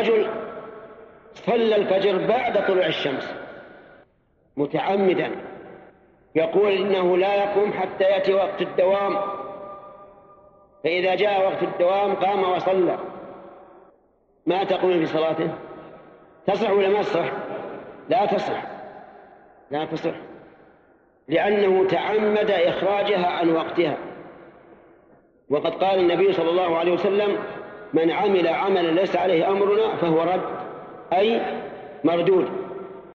رجل صلى الفجر بعد طلوع الشمس متعمدا يقول إنه لا يقوم حتى يأتي وقت الدوام. فإذا جاء وقت الدوام قام وصلى. ما تقول في صلاته؟ تصح ولا ما تصح؟ لا تصح لا تصح لأنه تعمد إخراجها عن وقتها. وقد قال النبي صلى الله عليه وسلم من عمل عملا ليس عليه أمرنا فهو رد أي مردود.